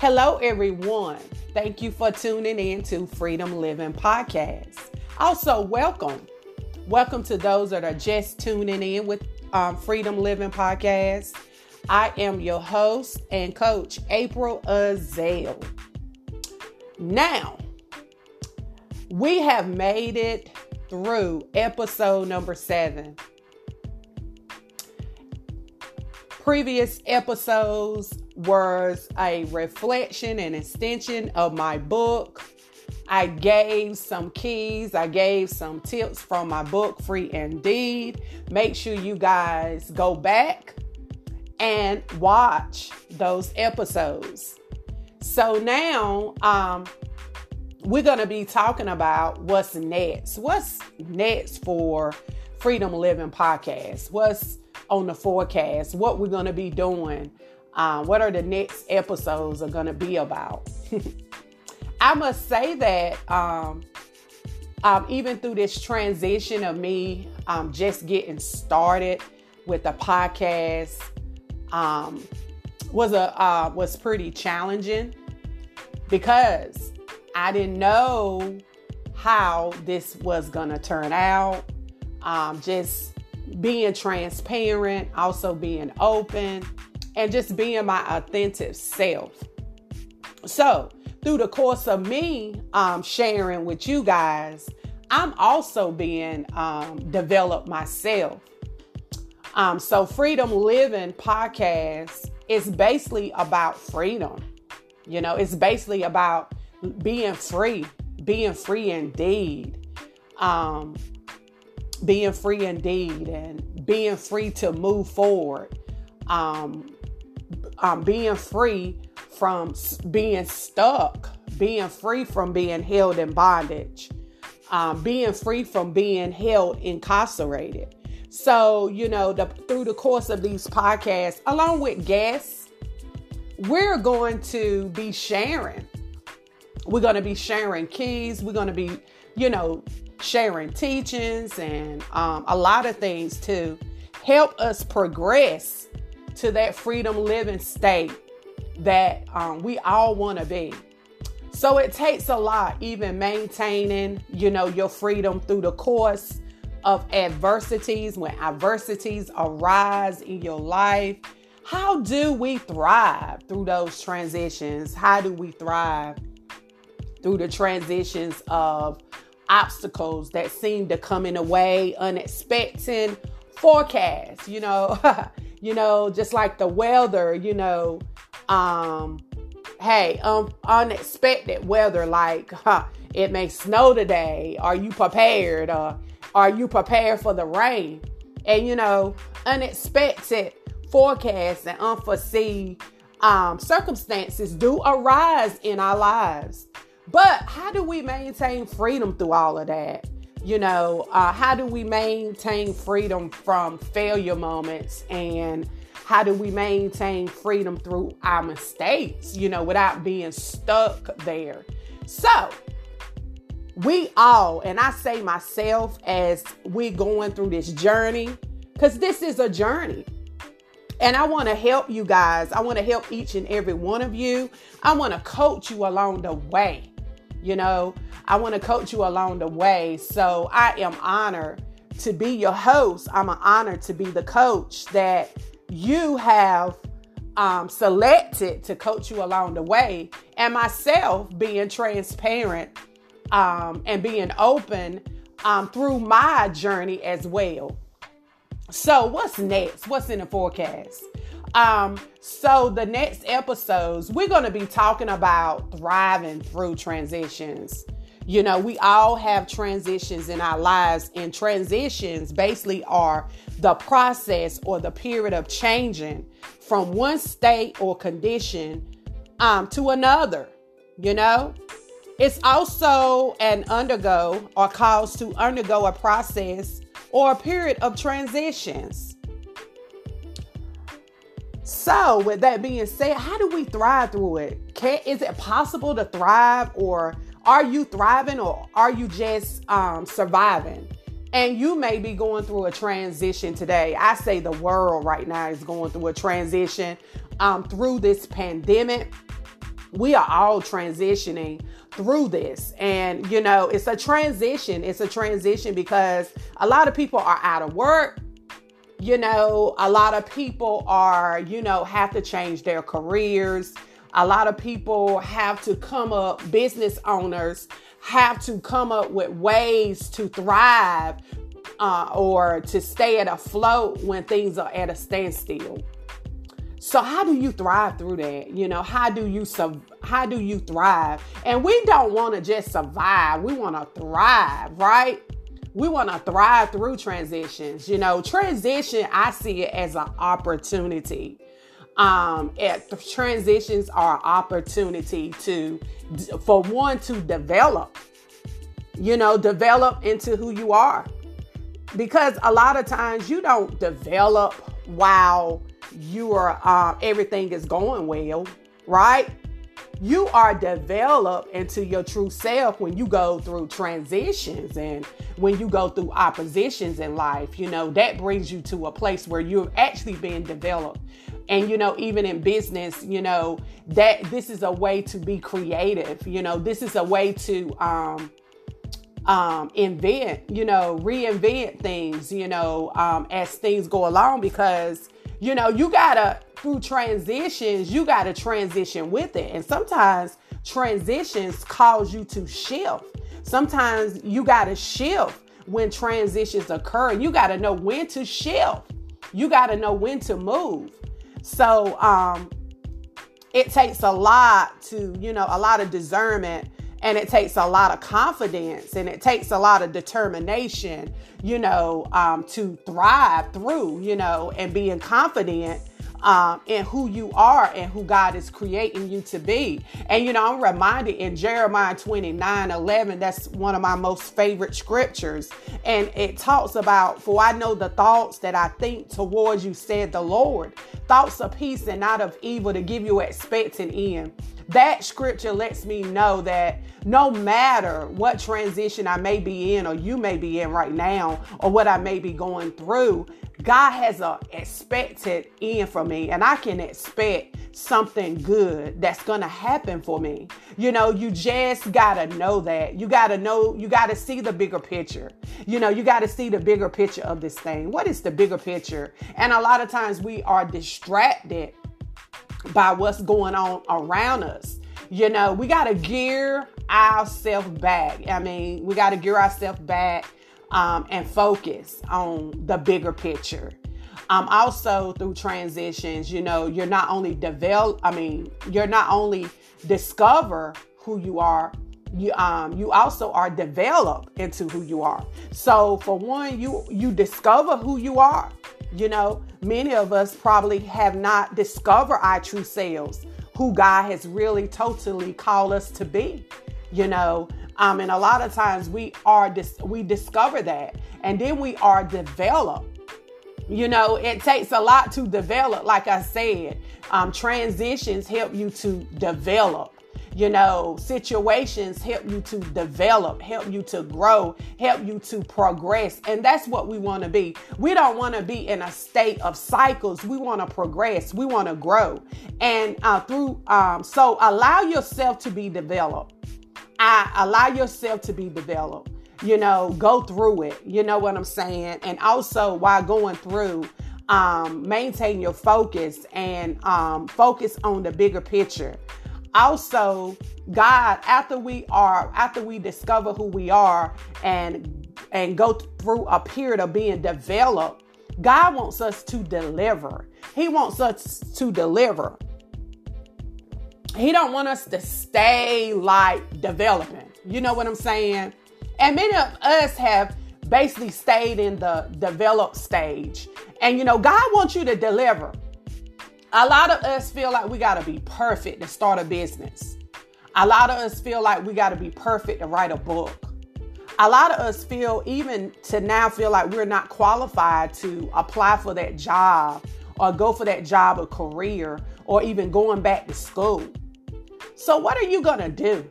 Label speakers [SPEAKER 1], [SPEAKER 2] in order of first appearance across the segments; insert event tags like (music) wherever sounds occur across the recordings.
[SPEAKER 1] Hello, everyone. Thank you for tuning in to Freedom Living Podcast. Also, welcome. Welcome to those that are just tuning in with um, Freedom Living Podcast. I am your host and coach, April Azale. Now, we have made it through episode number seven. Previous episodes was a reflection and extension of my book. I gave some keys, I gave some tips from my book, Free Indeed. Make sure you guys go back and watch those episodes. So now, um, we're going to be talking about what's next. What's next for Freedom Living Podcast? What's on the forecast? What we're going to be doing? Um, what are the next episodes are going to be about? (laughs) I must say that um, um, even through this transition of me um, just getting started with the podcast um, was a uh, was pretty challenging because I didn't know how this was gonna turn out. Um, just being transparent, also being open, and just being my authentic self. So, through the course of me um, sharing with you guys, I'm also being um, developed myself. Um, so, Freedom Living podcast is basically about freedom. You know, it's basically about being free, being free indeed, um, being free indeed, and being free to move forward, um, um, being free from being stuck, being free from being held in bondage, um, being free from being held incarcerated. So, you know, the, through the course of these podcasts, along with guests, we're going to be sharing we're going to be sharing keys. We're going to be, you know, sharing teachings and um, a lot of things to help us progress to that freedom living state that um, we all want to be. So it takes a lot, even maintaining, you know, your freedom through the course of adversities. When adversities arise in your life, how do we thrive through those transitions? How do we thrive through the transitions of obstacles that seem to come in a way unexpected forecast you know (laughs) you know just like the weather you know um hey um unexpected weather like huh, it may snow today. Are you prepared? Or are you prepared for the rain? And you know unexpected forecasts and unforeseen um, circumstances do arise in our lives. But how do we maintain freedom through all of that? You know, uh, how do we maintain freedom from failure moments and how do we maintain freedom through our mistakes, you know, without being stuck there? So, we all, and I say myself as we're going through this journey, because this is a journey. And I want to help you guys. I want to help each and every one of you. I want to coach you along the way. You know, I want to coach you along the way. So I am honored to be your host. I'm an honor to be the coach that you have um, selected to coach you along the way, and myself being transparent um, and being open um, through my journey as well. So, what's next? What's in the forecast? Um, so the next episodes, we're going to be talking about thriving through transitions. You know, we all have transitions in our lives, and transitions basically are the process or the period of changing from one state or condition um, to another. You know, it's also an undergo or cause to undergo a process or a period of transitions. So, with that being said, how do we thrive through it? Can is it possible to thrive, or are you thriving, or are you just um, surviving? And you may be going through a transition today. I say the world right now is going through a transition um, through this pandemic. we are all transitioning through this. And, you know, it's a transition. It's a transition because a lot of people are out of work. You know, a lot of people are, you know, have to change their careers. A lot of people have to come up, business owners have to come up with ways to thrive uh, or to stay at afloat when things are at a standstill. So how do you thrive through that? You know, how do you sub how do you thrive? And we don't want to just survive. We want to thrive, right? We want to thrive through transitions. You know, transition, I see it as an opportunity. Um, it, transitions are opportunity to, for one, to develop. You know, develop into who you are, because a lot of times you don't develop while you are uh, everything is going well, right? You are developed into your true self when you go through transitions and when you go through oppositions in life. You know, that brings you to a place where you're actually being developed. And, you know, even in business, you know, that this is a way to be creative. You know, this is a way to, um, um, invent, you know, reinvent things, you know, um, as things go along because you know, you gotta, through transitions, you gotta transition with it. And sometimes transitions cause you to shift. Sometimes you gotta shift when transitions occur. You gotta know when to shift. You gotta know when to move. So, um, it takes a lot to, you know, a lot of discernment and it takes a lot of confidence and it takes a lot of determination you know um, to thrive through you know and being confident um, in who you are and who God is creating you to be. And you know, I'm reminded in Jeremiah 29 11, that's one of my most favorite scriptures. And it talks about, For I know the thoughts that I think towards you, said the Lord, thoughts of peace and not of evil to give you expecting end that scripture lets me know that no matter what transition I may be in or you may be in right now or what I may be going through, God has a expected end for me and I can expect something good that's to happen for me. You know, you just got to know that. You got to know, you got to see the bigger picture. You know, you got to see the bigger picture of this thing. What is the bigger picture? And a lot of times we are distracted by what's going on around us. You know, we got to gear ourselves back. I mean, we got to gear ourselves back um, and focus on the bigger picture. Um, also through transitions, you know, you're not only develop. I mean, you're not only discover who you are. You um you also are developed into who you are. So for one, you you discover who you are. You know, many of us probably have not discovered our true selves, who God has really totally called us to be. You know, um, and a lot of times we are dis- we discover that, and then we are developed. You know, it takes a lot to develop. Like I said, um, transitions help you to develop you know, situations help you to develop, help you to grow, help you to progress. And that's what we want to be. We don't want to be in a state of cycles. We want to progress, we want to grow. And uh, through, um, so allow yourself to be developed. I allow yourself to be developed. You know, go through it. You know what I'm saying? And also, while going through, um, maintain your focus and um, focus on the bigger picture also god after we are after we discover who we are and and go through a period of being developed god wants us to deliver. He wants us to deliver. He don't want us to stay like developing you know what i'm saying? And many of us have basically stayed in the developed stage. And you know god wants you to deliver a lot of us feel like we got to be perfect to start a business. A lot of us feel like we got to be perfect to write a book. A lot of us feel, even to now, feel like we're not qualified to apply for that job or go for that job or career or even going back to school. So, what are you going to do?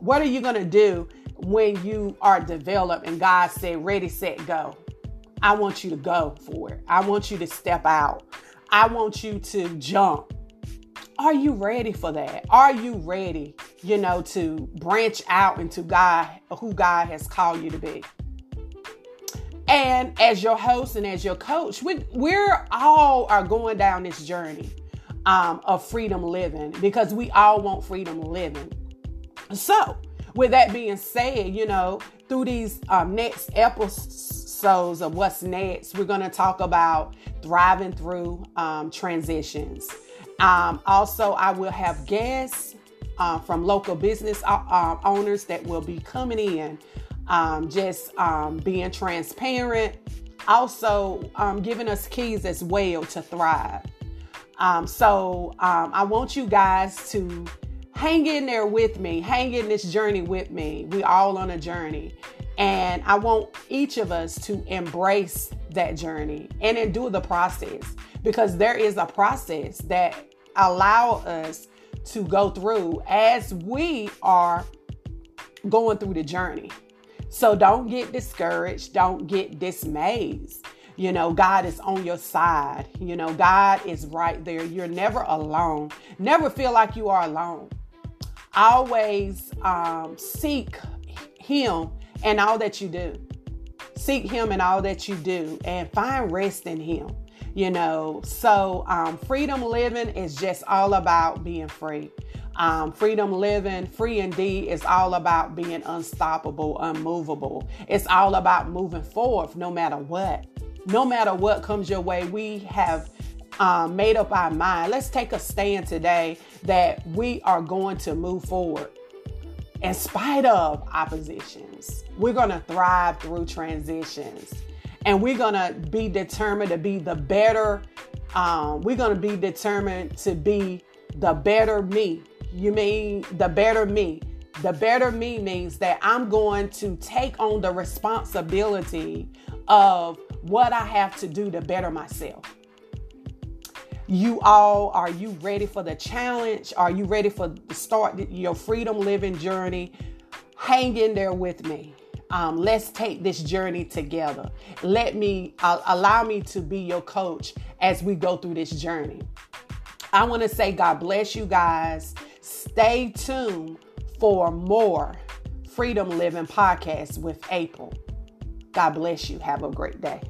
[SPEAKER 1] What are you going to do when you are developed and God said, ready, set, go? I want you to go for it. I want you to step out. I want you to jump are you ready for that? Are you ready, you know, to branch out into God, who God has called you to be? And as your host and as your coach, we, we're all are going down this journey um, of freedom living because we all want freedom living. So, with that being said, you know, through these um, next episodes of What's Next, we're going to talk about thriving through um, transitions. Um, also, I will have guests uh, from local business uh, uh, owners that will be coming in, um, just um, being transparent, also um, giving us keys as well to thrive. Um, so um, I want you guys to hang in there with me, hang in this journey with me. We all on a journey. And I want each of us to embrace that journey and endure the process because there is a process that allow us to go through as we are going through the journey. So don't get discouraged, don't get dismayed. You know, God is on your side. You know, God is right there. You're never alone. Never feel like you are alone. Always um, seek Him and all that you do. Seek Him and all that you do and find rest in Him. You know, so um, freedom living is just all about being free. Um, freedom living, free indeed, is all about being unstoppable, unmovable. It's all about moving forward no matter what. No matter what comes your way, we have um, made up our mind. Let's take a stand today that we are going to move forward in spite of oppositions. We're going to thrive through transitions and we're going to be determined to be the better. Um, we're going to be determined to be the better me. You mean the better me? The better me means that I'm going to take on the responsibility of what I have to do to better myself. You all, are you ready for the challenge? Are you ready for the start your freedom living journey? Hang in there with me. Um, let's take this journey together. Let me uh, allow me to be your coach as we go through this journey. I want to say, God bless you guys. Stay tuned for more Freedom Living podcast with April. God bless you. Have a great day.